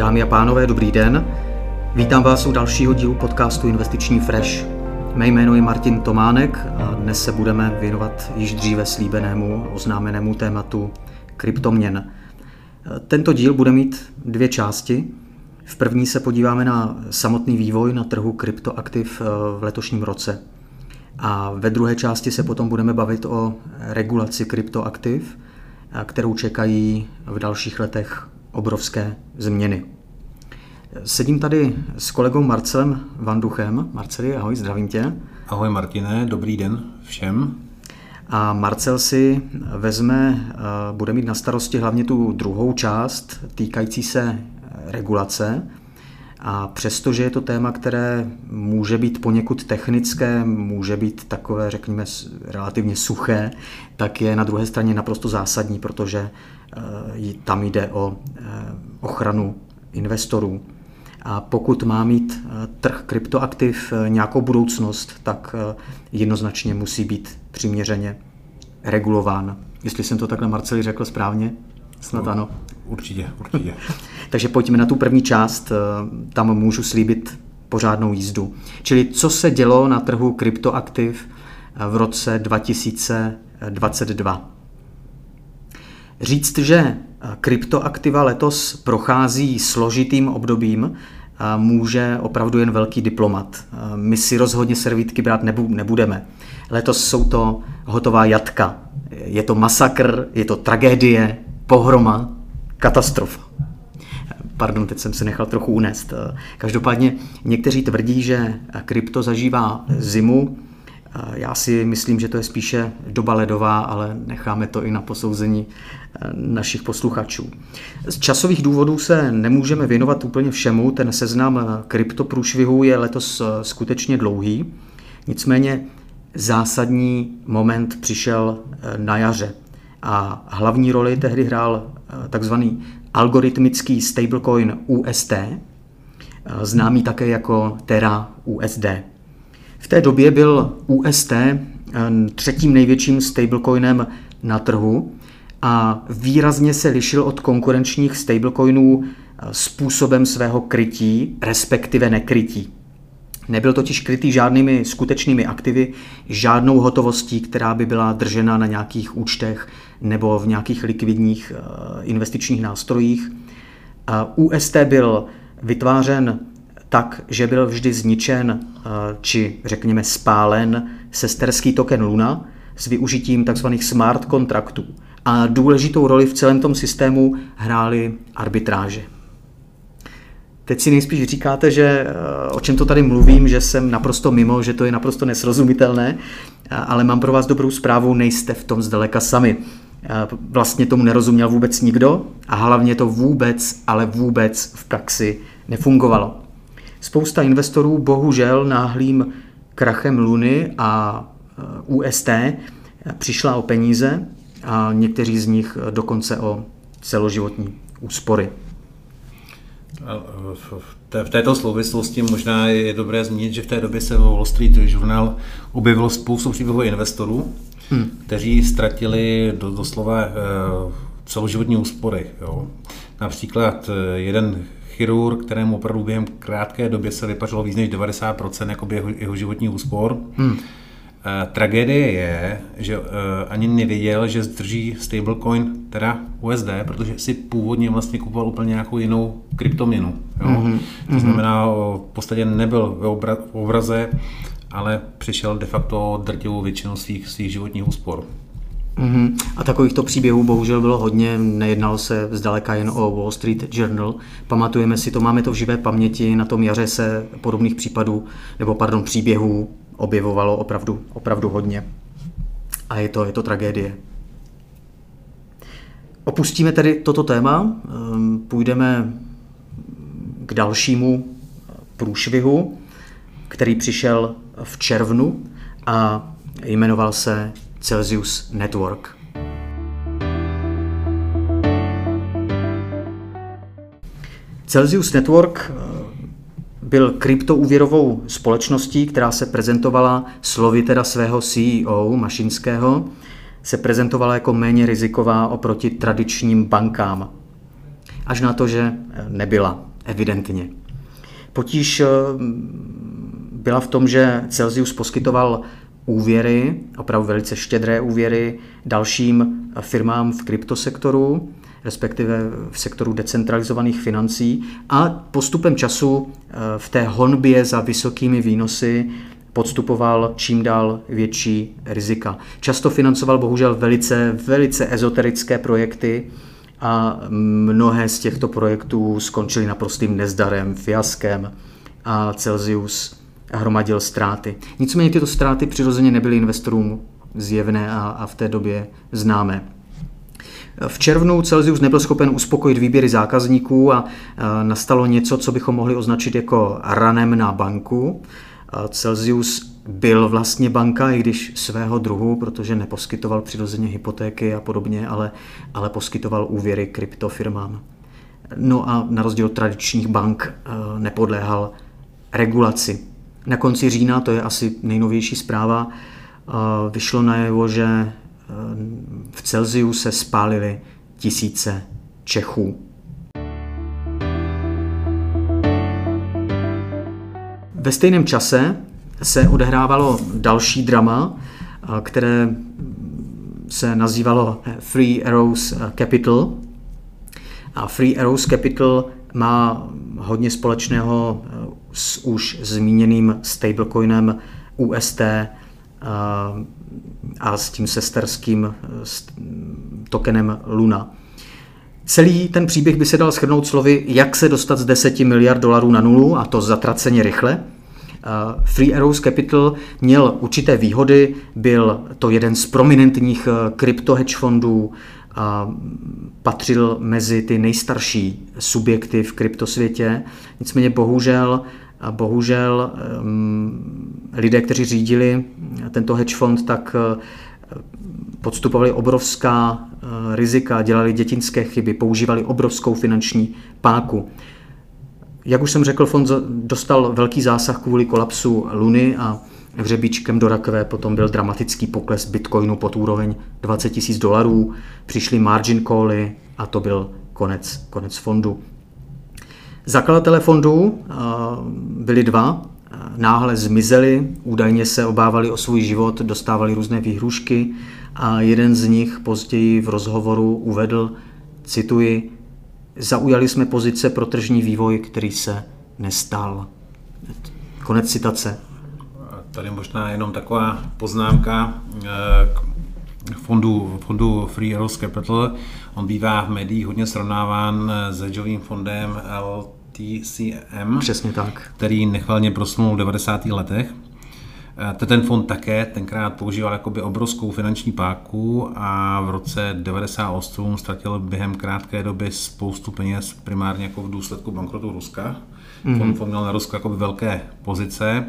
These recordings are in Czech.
Dámy a pánové, dobrý den. Vítám vás u dalšího dílu podcastu Investiční Fresh. Mé jméno je Martin Tománek a dnes se budeme věnovat již dříve slíbenému oznámenému tématu kryptoměn. Tento díl bude mít dvě části. V první se podíváme na samotný vývoj na trhu kryptoaktiv v letošním roce. A ve druhé části se potom budeme bavit o regulaci kryptoaktiv, kterou čekají v dalších letech obrovské změny. Sedím tady s kolegou Marcelem Vanduchem. Marceli, ahoj, zdravím tě. Ahoj Martine, dobrý den všem. A Marcel si vezme, bude mít na starosti hlavně tu druhou část týkající se regulace. A přestože je to téma, které může být poněkud technické, může být takové, řekněme, relativně suché, tak je na druhé straně naprosto zásadní, protože eh, tam jde o eh, ochranu investorů. A pokud má mít eh, trh kryptoaktiv nějakou budoucnost, tak jednoznačně musí být přiměřeně regulován. Jestli jsem to takhle Marceli řekl správně? Snad no, ano. Určitě, určitě. Takže pojďme na tu první část, tam můžu slíbit pořádnou jízdu. Čili co se dělo na trhu kryptoaktiv v roce 2022? Říct, že kryptoaktiva letos prochází složitým obdobím, může opravdu jen velký diplomat. My si rozhodně servítky brát nebudeme. Letos jsou to hotová jatka. Je to masakr, je to tragédie, pohroma, katastrofa. Pardon, teď jsem se nechal trochu unést. Každopádně někteří tvrdí, že krypto zažívá zimu. Já si myslím, že to je spíše doba ledová, ale necháme to i na posouzení našich posluchačů. Z časových důvodů se nemůžeme věnovat úplně všemu. Ten seznam kryptoprůšvihů je letos skutečně dlouhý. Nicméně zásadní moment přišel na jaře a hlavní roli tehdy hrál eh, takzvaný algoritmický stablecoin UST, eh, známý také jako Terra USD. V té době byl UST eh, třetím největším stablecoinem na trhu a výrazně se lišil od konkurenčních stablecoinů způsobem svého krytí, respektive nekrytí. Nebyl totiž krytý žádnými skutečnými aktivy, žádnou hotovostí, která by byla držena na nějakých účtech nebo v nějakých likvidních eh, investičních nástrojích. UST byl vytvářen tak, že byl vždy zničen eh, či řekněme spálen sesterský token Luna s využitím tzv. smart kontraktů. A důležitou roli v celém tom systému hrály arbitráže. Teď si nejspíš říkáte, že eh, o čem to tady mluvím, že jsem naprosto mimo, že to je naprosto nesrozumitelné, ale mám pro vás dobrou zprávu, nejste v tom zdaleka sami. Vlastně tomu nerozuměl vůbec nikdo a hlavně to vůbec, ale vůbec v praxi nefungovalo. Spousta investorů bohužel náhlým krachem Luny a eh, UST přišla o peníze a někteří z nich dokonce o celoživotní úspory. V této souvislosti možná je dobré zmínit, že v té době se Wall Street Journal objevilo spoustu příběhů investorů, hmm. kteří ztratili do, doslova eh, celoživotní úspory. Jo. Například eh, jeden chirurg, kterému opravdu během krátké době se vypařilo víc než 90% jeho, jeho životní úspor, hmm Eh, tragédie je, že uh, ani nevěděl, že zdrží stablecoin, teda USD, protože si původně vlastně kupoval úplně nějakou jinou kryptoměnu. Jo? Mm-hmm. To znamená, v podstatě nebyl v obraze, ale přišel de facto drtivou většinu svých, svých životních úspor. Mm-hmm. A takovýchto příběhů bohužel bylo hodně, nejednalo se zdaleka jen o Wall Street Journal. Pamatujeme si to, máme to v živé paměti, na tom jaře se podobných případů, nebo pardon, příběhů objevovalo opravdu, opravdu hodně. A je to, je to tragédie. Opustíme tedy toto téma, ehm, půjdeme k dalšímu průšvihu, který přišel v červnu a jmenoval se Celsius Network. Celsius Network byl kryptoúvěrovou společností, která se prezentovala slovy teda svého CEO Mašinského, se prezentovala jako méně riziková oproti tradičním bankám. Až na to, že nebyla. evidentně. Potíž byla v tom, že Celsius poskytoval úvěry, opravdu velice štědré úvěry dalším firmám v kryptosektoru, respektive v sektoru decentralizovaných financí a postupem času eh, v té honbě za vysokými výnosy podstupoval čím dál větší rizika. Často financoval bohužel velice, velice ezoterické projekty a mnohé z těchto projektů skončily naprostým nezdarem, fiaskem a Celsius hromadil ztráty. Nicméně tyto ztráty přirozeně nebyly investorům zjevné a, a v té době známé. V červnu Celsius nebyl schopen uspokojit výběry zákazníků a nastalo něco, co bychom mohli označit jako ranem na banku. Celsius byl vlastně banka, i když svého druhu, protože neposkytoval přirozeně hypotéky a podobně, ale, ale poskytoval úvěry kryptofirmám. No a na rozdíl od tradičních bank nepodléhal regulaci. Na konci října, to je asi nejnovější zpráva, vyšlo najevo, že v Celziu se spálily tisíce Čechů. Ve stejném čase se odehrávalo další drama, které se nazývalo Free Arrows Capital. A Free Arrows Capital má hodně společného s už zmíněným stablecoinem UST a s tím sesterským tokenem Luna. Celý ten příběh by se dal shrnout slovy, jak se dostat z 10 miliard dolarů na nulu, a to zatraceně rychle. Free Arrows Capital měl určité výhody, byl to jeden z prominentních e, krypto hedge fondů, a patřil mezi ty nejstarší subjekty v kryptosvětě. Nicméně bohužel a bohužel lidé, kteří řídili tento hedge fond, tak eh, podstupovali obrovská eh, rizika, dělali dětinské chyby, používali obrovskou finanční páku. Jak už jsem řekl, fond dostal velký zásah kvůli kolapsu Luny a hřebíčkem do rakve potom byl dramatický pokles bitcoinu pod úroveň 20 000 dolarů. Přišly margin cally a to byl konec, konec fondu. Zakladatelé fondu byli dva, náhle zmizeli, údajně se obávali o svůj život, dostávali různé výhrušky a jeden z nich později v rozhovoru uvedl, cituji, zaujali jsme pozice pro tržní vývoj, který se nestal. Konec citace. Tady možná jenom taková poznámka eh, k fondu, fondu Free Arrows Capital. On bývá v médiích hodně srovnáván s hedžovým fondem LTCM. Přesně tak. Který nechvalně proslul v 90. letech. Eh, ten fond také tenkrát používal jakoby obrovskou finanční páku a v roce 98 ztratil během krátké doby spoustu peněz, primárně jako v důsledku bankrotu Ruska. Mm-hmm. Fond, fond měl na Rusko jakoby velké pozice.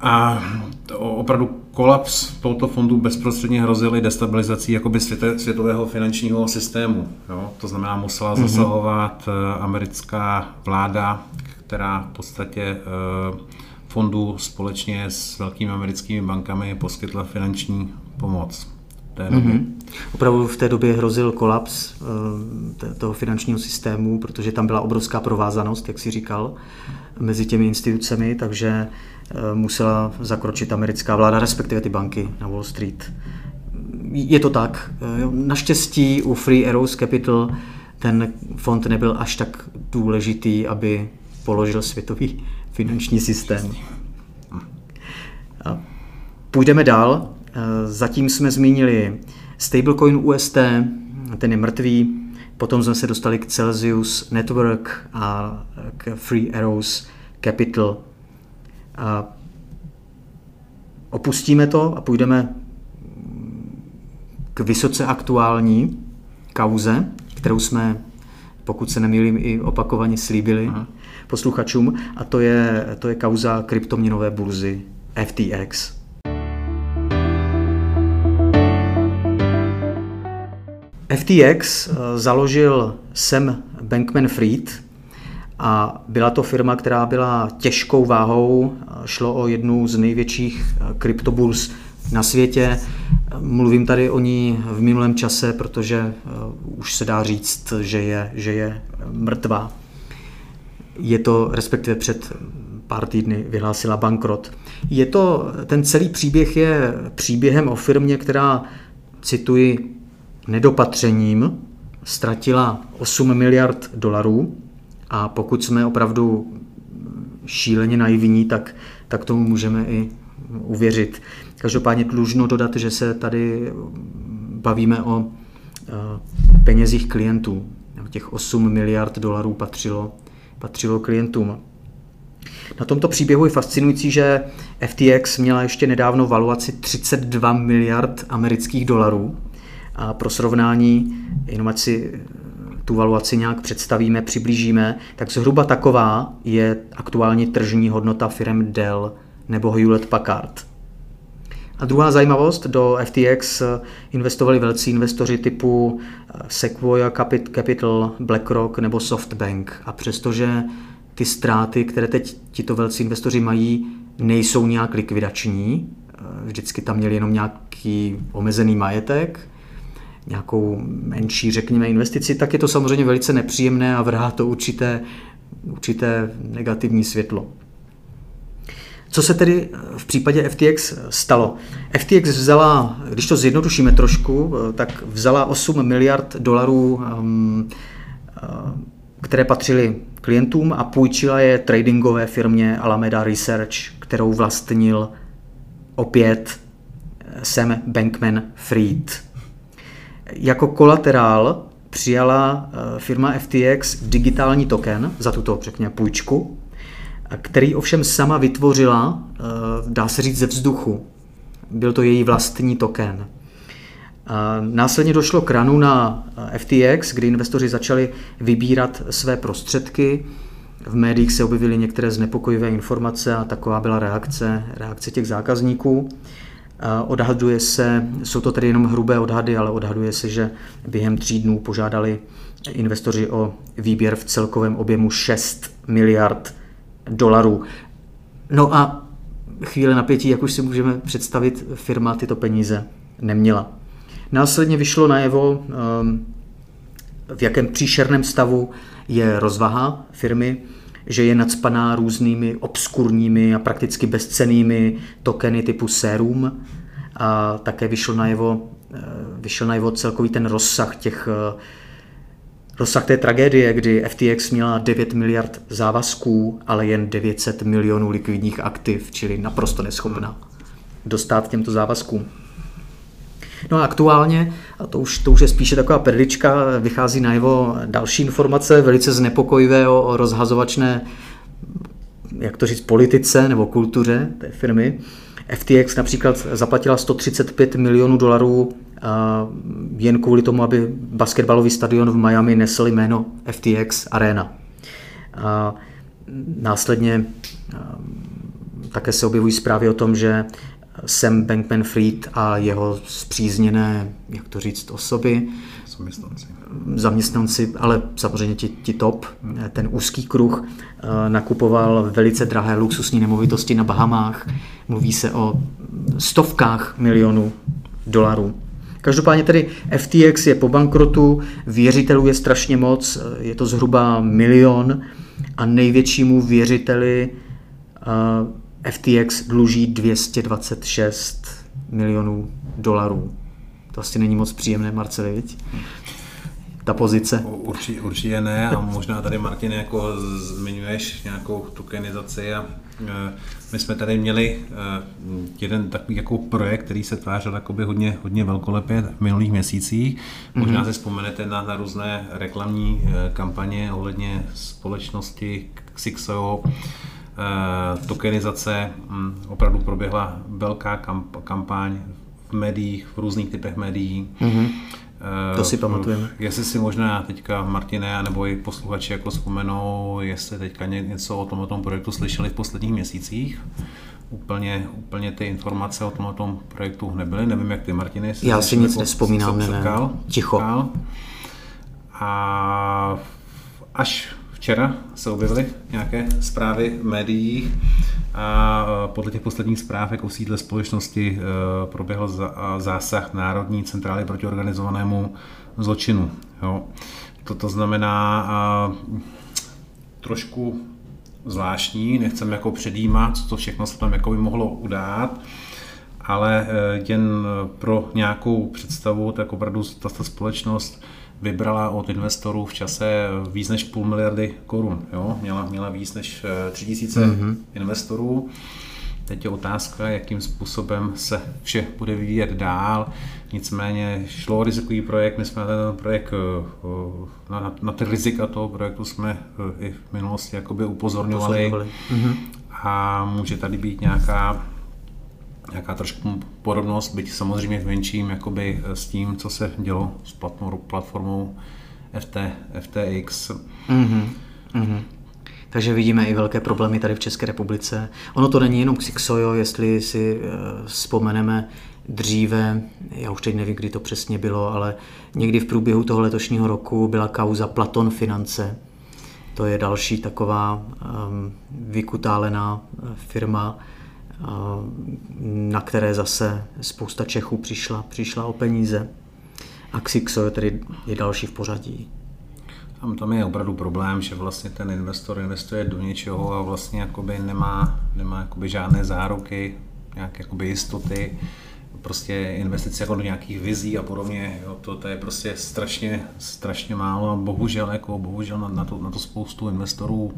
A to opravdu kolaps tohoto fondu bezprostředně hrozily destabilizací jakoby světe, světového finančního systému. Jo? To znamená, musela mm-hmm. zasahovat eh, americká vláda, která v podstatě eh, fondu společně s velkými americkými bankami poskytla finanční pomoc. Té Mm-hmm. Opravdu v té době hrozil kolaps uh, toho finančního systému, protože tam byla obrovská provázanost, jak si říkal, mezi těmi institucemi, takže Eh, musela zakročit americká vláda, respektive ty banky na Wall Street. Je to tak. Eh, naštěstí u Free Arrows Capital ten fond nebyl až tak důležitý, aby položil světový finanční systém. Půjdeme dál. Eh, zatím jsme zmínili stablecoin UST, ten je mrtvý. Potom jsme se dostali k Celsius Network a k Free Arrows Capital. A opustíme to a půjdeme k vysoce aktuální kauze, kterou jsme, pokud se nemýlím, i opakovaně slíbili Aha. posluchačům, a to je, to je kauza kryptoměnové burzy FTX. FTX eh, založil Sam Bankman-Fried, a byla to firma, která byla těžkou váhou, šlo o jednu z největších eh, kryptoburs na světě. Mluvím tady o ní v minulém čase, protože eh, už se dá říct, že je, že je mrtvá. je to, respektive před pár týdny vyhlásila bankrot. Je to, ten celý příběh je příběhem o firmě, která, cituji, nedopatřením ztratila 8 miliard dolarů a pokud jsme opravdu šíleně naivní, tak, tak tomu můžeme i uvěřit. Každopádně dlužno dodat, že se tady bavíme o eh, penězích klientů. Těch 8 miliard dolarů patřilo, patřilo klientům. Na tomto příběhu je fascinující, že FTX měla ještě nedávno valuaci 32 miliard amerických dolarů. A pro srovnání, jenom ať si tu valuaci nějak představíme, přiblížíme, tak zhruba taková je aktuální tržní hodnota firm Dell nebo Hewlett Packard. A druhá zajímavost, do FTX investovali velcí investoři typu Sequoia Capital, BlackRock nebo SoftBank. A přestože ty ztráty, které teď tito velcí investoři mají, nejsou nějak likvidační, vždycky tam měli jenom nějaký omezený majetek, nějakou menší, řekněme, investici, tak je to samozřejmě velice nepříjemné a vrhá to určité, určité negativní světlo. Co se tedy v případě FTX stalo? FTX vzala, když to zjednodušíme trošku, tak vzala 8 miliard dolarů, um, uh, které patřily klientům a půjčila je tradingové firmě Alameda Research, kterou vlastnil opět Sam Bankman-Fried. Jako kolaterál přijala eh, firma FTX digitální token za tuto, řekněme, půjčku, který ovšem sama vytvořila, eh, dá se říct, ze vzduchu. Byl to její vlastní token. Následně došlo k ranu na eh, FTX, kdy investoři začali vybírat své prostředky. V médiích se objevily některé znepokojivé informace a taková byla reakce, reakce těch zákazníků. Odhaduje se, jsou to tedy jenom hrubé odhady, ale odhaduje se, že během tří dnů požádali investoři o výběr v celkovém objemu 6 miliard dolarů. No a chvíle napětí, jak už si můžeme představit, firma tyto peníze neměla. Následně vyšlo najevo, ehm, v jakém příšerném stavu je rozvaha firmy, že je nadspaná různými obskurními a prakticky bezcenými tokeny typu Serum. A také vyšlo najevo, eh, vyšel najevo celkový ten rozsah těch eh, rozsah té tragédie, kdy FTX měla 9 miliard závazků, ale jen 900 milionů likvidních aktiv, čili naprosto neschopná dostat těmto závazkům. No a aktuálně, a to už, to už je spíše taková perlička, vychází najevo další informace, velice znepokojivé o, o rozhazovačné, jak to říct, politice nebo kultuře té firmy. FTX například zaplatila 135 milionů dolarů jen kvůli tomu, aby basketbalový stadion v Miami nesl jméno FTX Arena. A následně také se objevují zprávy o tom, že Sam Bankman-Fried a jeho zpřízněné, jak to říct, osoby, zaměstnanci, zaměstnanci ale samozřejmě ti, ti top, ten úzký kruh, eh, nakupoval velice drahé luxusní nemovitosti na Bahamách. Mluví se o stovkách milionů dolarů. Každopádně tedy FTX je po bankrotu, věřitelů je strašně moc, eh, je to zhruba milion a největšímu věřiteli eh, FTX dluží 226 milionů dolarů. To asi není moc příjemné, Marceli, viď? ta pozice? Určitě, určitě ne a možná tady Martin jako zmiňuješ nějakou tokenizaci a e, my jsme tady měli e, jeden takový jako projekt, který se tvářil jakoby hodně, hodně velkolepě v minulých měsících. Možná mm-hmm. si vzpomenete na, na různé reklamní e, kampaně ohledně společnosti Xixo, tokenizace hm, opravdu proběhla velká kamp- kampaň v médiích, v různých typech médií. Mm-hmm. To si pamatujeme. Jestli si možná teďka Martine nebo i posluchači jako vzpomenou, jestli teďka něco o tomto tom projektu slyšeli v posledních měsících. Úplně, úplně ty informace o tomto tom projektu nebyly. Nevím, jak ty, Martiny. Já si nic nespomínám, ne, ne. Ticho. A až Včera se objevily nějaké zprávy v médiích a podle těch posledních zpráv jako sídle společnosti e, proběhl zásah Národní centrály proti organizovanému zločinu. Jo. To, to znamená, trošku zvláštní, nechceme jako předjímat, co to všechno se tam jako by mohlo udát, ale jen pro nějakou představu, tak opravdu ta společnost vybrala od investorů v čase víc než půl miliardy korun. Jo? Měla, měla víc než tři tisíce mm-hmm. investorů. Teď je otázka, jakým způsobem se vše bude vyvíjet dál. Nicméně šlo o rizikový projekt, my jsme ten projekt, eh, na, na ty rizika toho projektu jsme eh, i v minulosti jakoby upozorňovali. upozorňovali. A může tady být nějaká nějaká trošku podobnost, byť samozřejmě v menším jakoby eh, s tím, co se dělo s platformou, platformou FT, FTX. Mm-hmm. Mm-hmm. Takže vidíme i velké problémy tady v České republice. Ono to není jenom Xixojo, jestli si uh, vzpomeneme dříve, já už teď nevím, kdy to přesně bylo, ale někdy v průběhu toho letošního roku byla kauza Platon Finance. To je další taková um, vykutálená eh, firma, na které zase spousta Čechů přišla, přišla o peníze. A Xixo tedy je další v pořadí. Tam, tam je opravdu problém, že vlastně ten investor investuje do něčeho a vlastně jakoby nemá, nemá jakoby žádné záruky, nějaké jakoby jistoty, prostě investice jako do nějakých vizí a podobně, jo, to, to je prostě strašně, strašně málo a bohužel, jako, bohužel na, na, to, na to spoustu investorů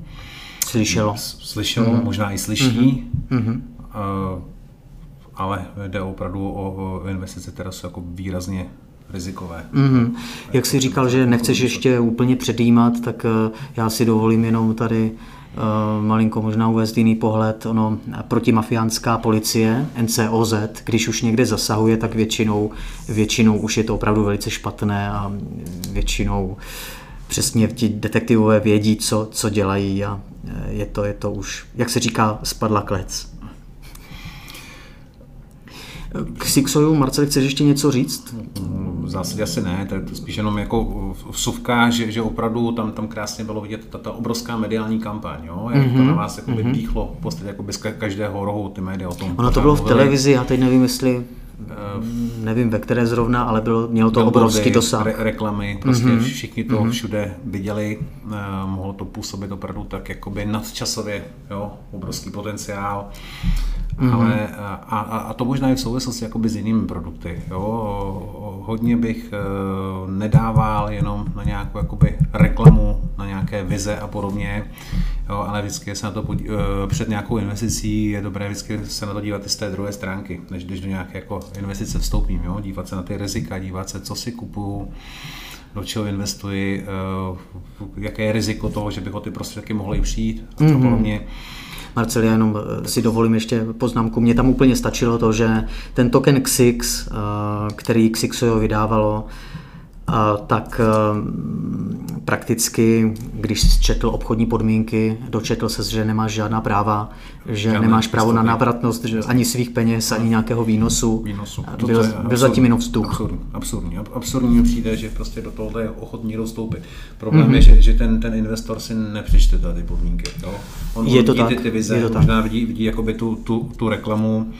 slyšelo, slyšelo mm-hmm. možná i slyší, mm-hmm. Uh, ale jde opravdu o, investice, které jsou jako výrazně rizikové. Mm-hmm. Jak jsi říkal, že nechceš ještě úplně předjímat, tak eh, já si dovolím jenom tady uh, malinko možná uvést jiný pohled. Ono, protimafiánská policie, NCOZ, když už někde zasahuje, tak většinou, většinou už je to opravdu velice špatné a většinou přesně ti detektivové vědí, co, co dělají a eh, je to, je to už, jak se říká, spadla klec. K Sixoju, Marcel, chceš ještě něco říct? V zásadě asi ne, to je to spíš jenom jako vsuvka, že, že opravdu tam, tam krásně bylo vidět ta, ta obrovská mediální kampaň, jo? jak mm-hmm. to mhm, na vás jako mm-hmm. píchlo v podstatě jako z každého rohu ty média o tom. Ono to bylo v televizi, já teď nevím, jestli nevím ve které zrovna, ale bylo, mělo to obrovský dosah. Re- reklamy, prostě mm-hmm. všichni to mm-hmm. všude viděli, uh, mohlo to působit opravdu tak jakoby nadčasově, jo, obrovský potenciál. Mm-hmm. Ale, a, a, a to možná i v souvislosti jakoby s jinými produkty. Jo? Hodně bych uh, nedával jenom na nějakou jakoby reklamu, na nějaké vize a podobně, jo? ale vždycky se na to podí, uh, před nějakou investicí je dobré vždycky se na to dívat i z té druhé stránky, než když do nějaké jako investice vstoupím. Jo? Dívat se na ty rizika, dívat se, co si kupuju, do čeho investuji, uh, jaké je riziko toho, že bych o ty prostředky mohly přijít a mm-hmm. podobně. Marcel, jenom eh, si dovolím ještě poznámku. Mně tam úplně stačilo to, že ten token XIX, eh, který XIXO vydávalo, tak eh, prakticky, když četl obchodní podmínky, dočetl se, že nemáš žádná práva, že Já nemáš právo na návratnost že ani svých peněz, ani nějakého výnosu. výnosu. Byl, byl zatím jenom vzduch. Absurdní, absurdní. absurdní mi přijde, že prostě do toho je ochotný dostoupit. Problém mm-hmm. je, že, že ten, ten investor si nepřečte ty podmínky. Jo? On je to tak, ty, ty vize, je to možná tak. vidí, vidí jakoby tu, tu, tu reklamu,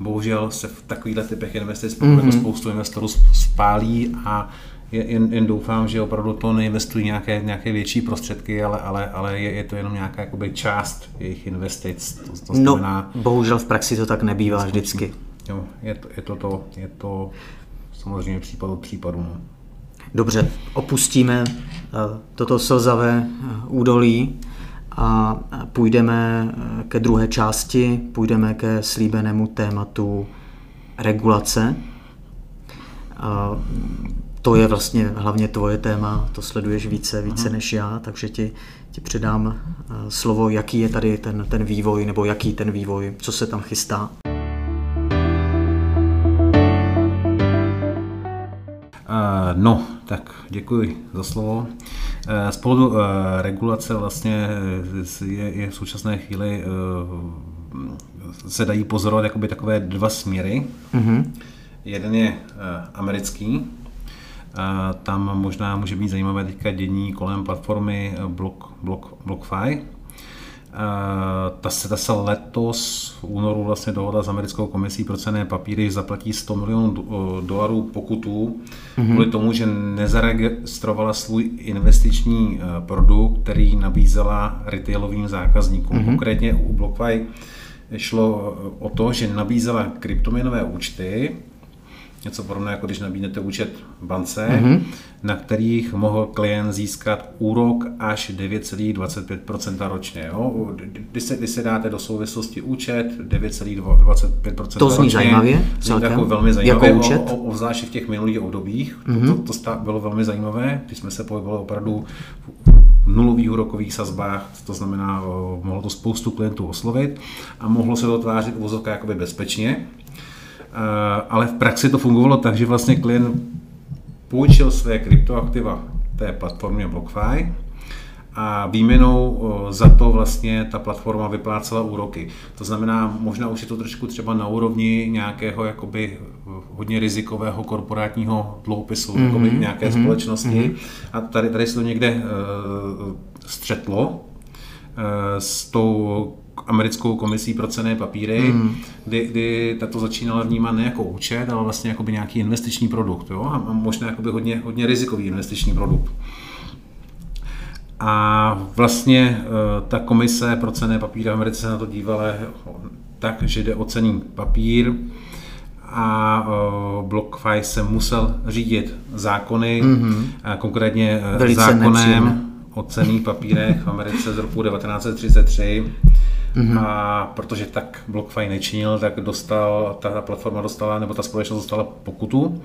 bohužel se v takovýchto typech investic mm-hmm. jako spoustu investorů spálí a jen, jen doufám, že opravdu to neinvestují nějaké, nějaké větší prostředky, ale, ale, ale je, je to jenom nějaká jakoby, část jejich investic. To, to no, znamená, no, bohužel v praxi to tak nebývá vždycky. Jo, je to, je to, to, je to samozřejmě případ od případu. No. Dobře, opustíme uh, toto slzavé uh, údolí a půjdeme uh, ke druhé části, půjdeme ke slíbenému tématu regulace. To je vlastně hlavně tvoje téma, to sleduješ více, více než já, takže ti, ti předám slovo, jaký je tady ten, ten vývoj, nebo jaký ten vývoj, co se tam chystá. No, tak děkuji za slovo. Z pohledu regulace vlastně je, je v současné chvíli se dají pozorovat jakoby takové dva směry. Mm-hmm. Jeden je americký, tam možná může být zajímavé teďka dění kolem platformy Block, Block, BlockFi. Ta se, ta se letos v únoru vlastně dohoda s americkou komisí pro cené papíry zaplatí 100 milionů dolarů pokutů mm-hmm. kvůli tomu, že nezaregistrovala svůj investiční produkt, který nabízela retailovým zákazníkům. Mm-hmm. Konkrétně u BlockFi šlo o to, že nabízela kryptoměnové účty, něco podobné, jako když nabídnete účet v bance, mm-hmm. na kterých mohl klient získat úrok až 9,25% ročně. Jo? Když, se, když se dáte do souvislosti účet 9,25% To zní ročně, zajímavě, zní jako velmi zajímavé, jako účet? O, o, v těch minulých obdobích. Mm-hmm. To, to, to bylo velmi zajímavé, když jsme se pohybovali opravdu v nulových úrokových sazbách, to znamená, mohlo to spoustu klientů oslovit a mohlo se to tvářit uvozovka jakoby bezpečně, ale v praxi to fungovalo tak, že vlastně klient půjčil své kryptoaktiva té platformě BlockFi a výměnou za to vlastně ta platforma vyplácela úroky. To znamená, možná už je to trošku třeba na úrovni nějakého jakoby hodně rizikového korporátního dluhopisu, mm-hmm. jakoby nějaké mm-hmm. společnosti. Mm-hmm. A tady, tady se to někde uh, střetlo uh, s tou americkou komisí pro cené papíry, mm. kdy, kdy tato začínala vnímat ne jako účet, ale vlastně jako nějaký investiční produkt. Jo? A možná jakoby hodně, hodně rizikový investiční produkt. A vlastně eh, ta komise pro cené papíry v Americe se na to dívala tak, že jde o cený papír a eh, BlockFi se musel řídit zákony, mm-hmm. konkrétně Velice zákonem nepříjemné. o cených papírech v Americe z roku 1933. Mm-hmm. A protože tak BlockFi nečinil, tak dostal, ta platforma dostala, nebo ta společnost dostala pokutu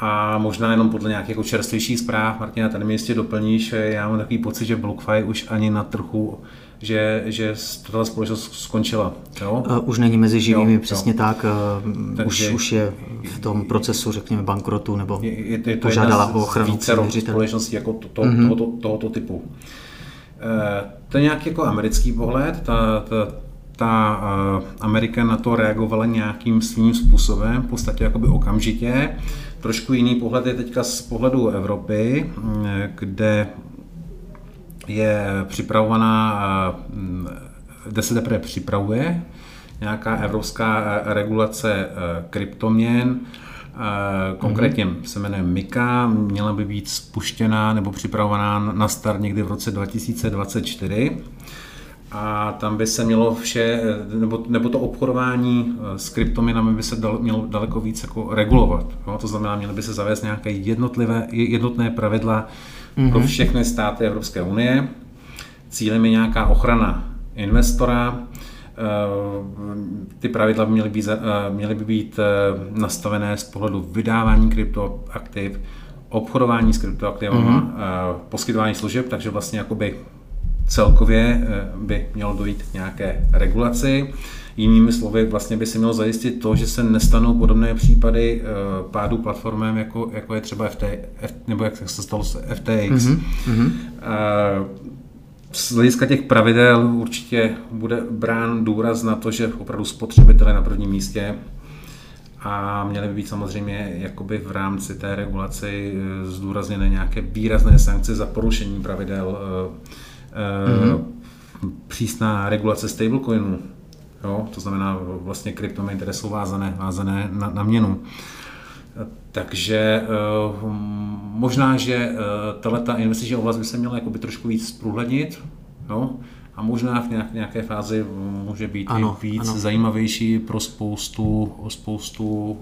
a možná jenom podle nějakých jako čerstvějších zpráv, Martina, tady mi jistě doplníš, já mám takový pocit, že BlockFi už ani na trhu, že, že ta společnost skončila. Jo? Uh, už není mezi živými, jo, přesně jo. tak. Uh, Takže, už, už je v tom procesu, řekněme, bankrotu, nebo je, je, to požádala o ochranu společností jako to, to, mm-hmm. tohoto, tohoto typu. Uh, to je nějaký jako americký pohled, ta, ta, ta uh, Amerika na to reagovala nějakým svým způsobem, v podstatě jakoby okamžitě. Trošku jiný pohled je teďka z pohledu Evropy, kde je připravovaná, kde se teprve připravuje nějaká evropská regulace kryptoměn, Konkrétně se jmenuje Mika, měla by být spuštěná nebo připravovaná na start někdy v roce 2024 a tam by se mělo vše, nebo, nebo to obchodování eh, s kryptoměnami by se dal, mělo daleko víc jako regulovat. Jo? To znamená, měly by se zavést nějaké jednotlivé, jednotné pravidla mm-hmm. pro mhm. všechny státy Evropské unie. Cílem je nějaká ochrana investora, eh, ty pravidla by měly být, eh, měly by být nastavené z pohledu vydávání kryptoaktiv, obchodování s kryptoaktivami, mm-hmm. poskytování služeb, takže vlastně jakoby celkově eh, by mělo dojít k nějaké regulaci. Jinými slovy, vlastně by se mělo zajistit to, že se nestanou podobné případy eh, pádu platformem, jako, jako je třeba FT, F, nebo jak se stalo s FTX. Mm-hmm. Z hlediska těch pravidel určitě bude brán důraz na to, že opravdu spotřebitelé na prvním místě a měly by být samozřejmě jakoby v rámci té regulaci zdůrazněné nějaké výrazné sankce za porušení pravidel mm-hmm. přísná regulace stablecoinů, jo? to znamená vlastně kryptoměny, které jsou vázané, vázané na, na měnu. Takže eh, možná, že eh, tato investiční oblast by se měla jakoby trošku víc zprůhlednit, jo? a možná v nějaké fázi může být ano, i víc ano. zajímavější pro spoustu, spoustu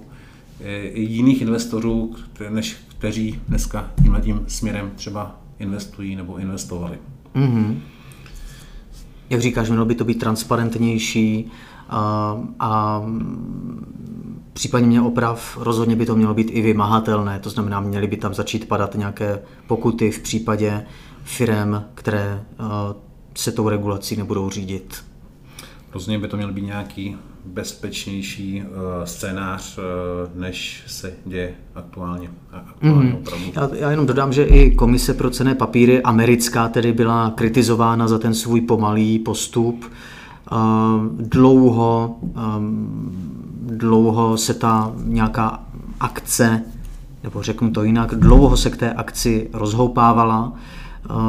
jiných investorů, než kteří dneska tímhle tím směrem třeba investují nebo investovali. Mm-hmm. Jak říkáš, mělo by to být transparentnější a, a případně mě oprav, rozhodně by to mělo být i vymahatelné, to znamená, měly by tam začít padat nějaké pokuty v případě firm, které se tou regulací nebudou řídit. Rozhodně by to měl být nějaký bezpečnější uh, scénář, uh, než se děje aktuálně. aktuálně mm. já, já jenom dodám, že i Komise pro cené papíry americká tedy byla kritizována za ten svůj pomalý postup. Uh, dlouho, um, dlouho se ta nějaká akce, nebo řeknu to jinak, dlouho se k té akci rozhoupávala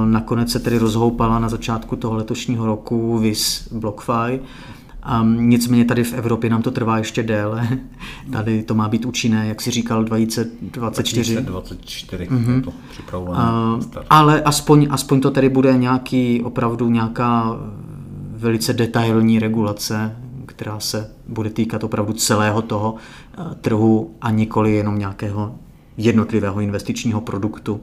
nakonec se tedy rozhoupala na začátku toho letošního roku VIS BlockFi. Um, nicméně tady v Evropě nám to trvá ještě déle. Tady to má být účinné, jak si říkal, 2024. 2024 mm-hmm. to připravované. Uh, ale aspoň, aspoň to tedy bude nějaký, opravdu nějaká velice detailní regulace, která se bude týkat opravdu celého toho uh, trhu a nikoli jenom nějakého jednotlivého investičního produktu,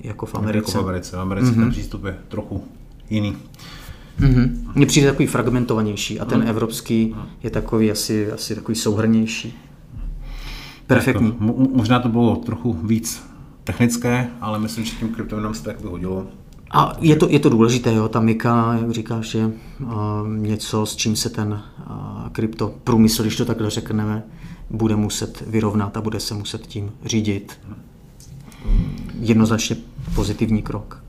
jako v Americe. Jako v Americe. V Americe mm-hmm. ten přístup je trochu jiný. Mm-hmm. Mně přijde takový fragmentovanější a ten mm. evropský je takový asi, asi takový souhrnější. Perfektní. To, možná to bylo trochu víc technické, ale myslím, že tím kryptoměnám se tak vyhodilo. A je to, je to důležité, jo, ta Mika, jak říkáš, je uh, něco, s čím se ten uh, krypto průmysl, když to takhle řekneme, bude muset vyrovnat a bude se muset tím řídit. Jednoznačně pozitivní krok.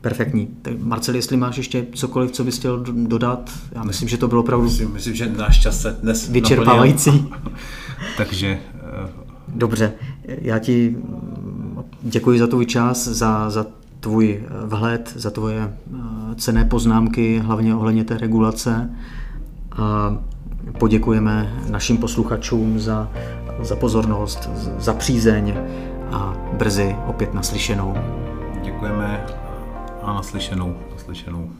Perfektní. Tak Marcel, jestli máš ještě cokoliv, co bys chtěl dodat, já myslím, že to bylo opravdu myslím, myslím že náš čas se dnes vyčerpávající. Takže... Uh... Dobře, já ti děkuji za tvůj čas, za, za tvůj vhled, za tvoje cené poznámky, hlavně ohledně té regulace. A poděkujeme našim posluchačům za, za pozornost, za přízeň a brzy opět naslyšenou. Děkujeme a naslyšenou. naslyšenou.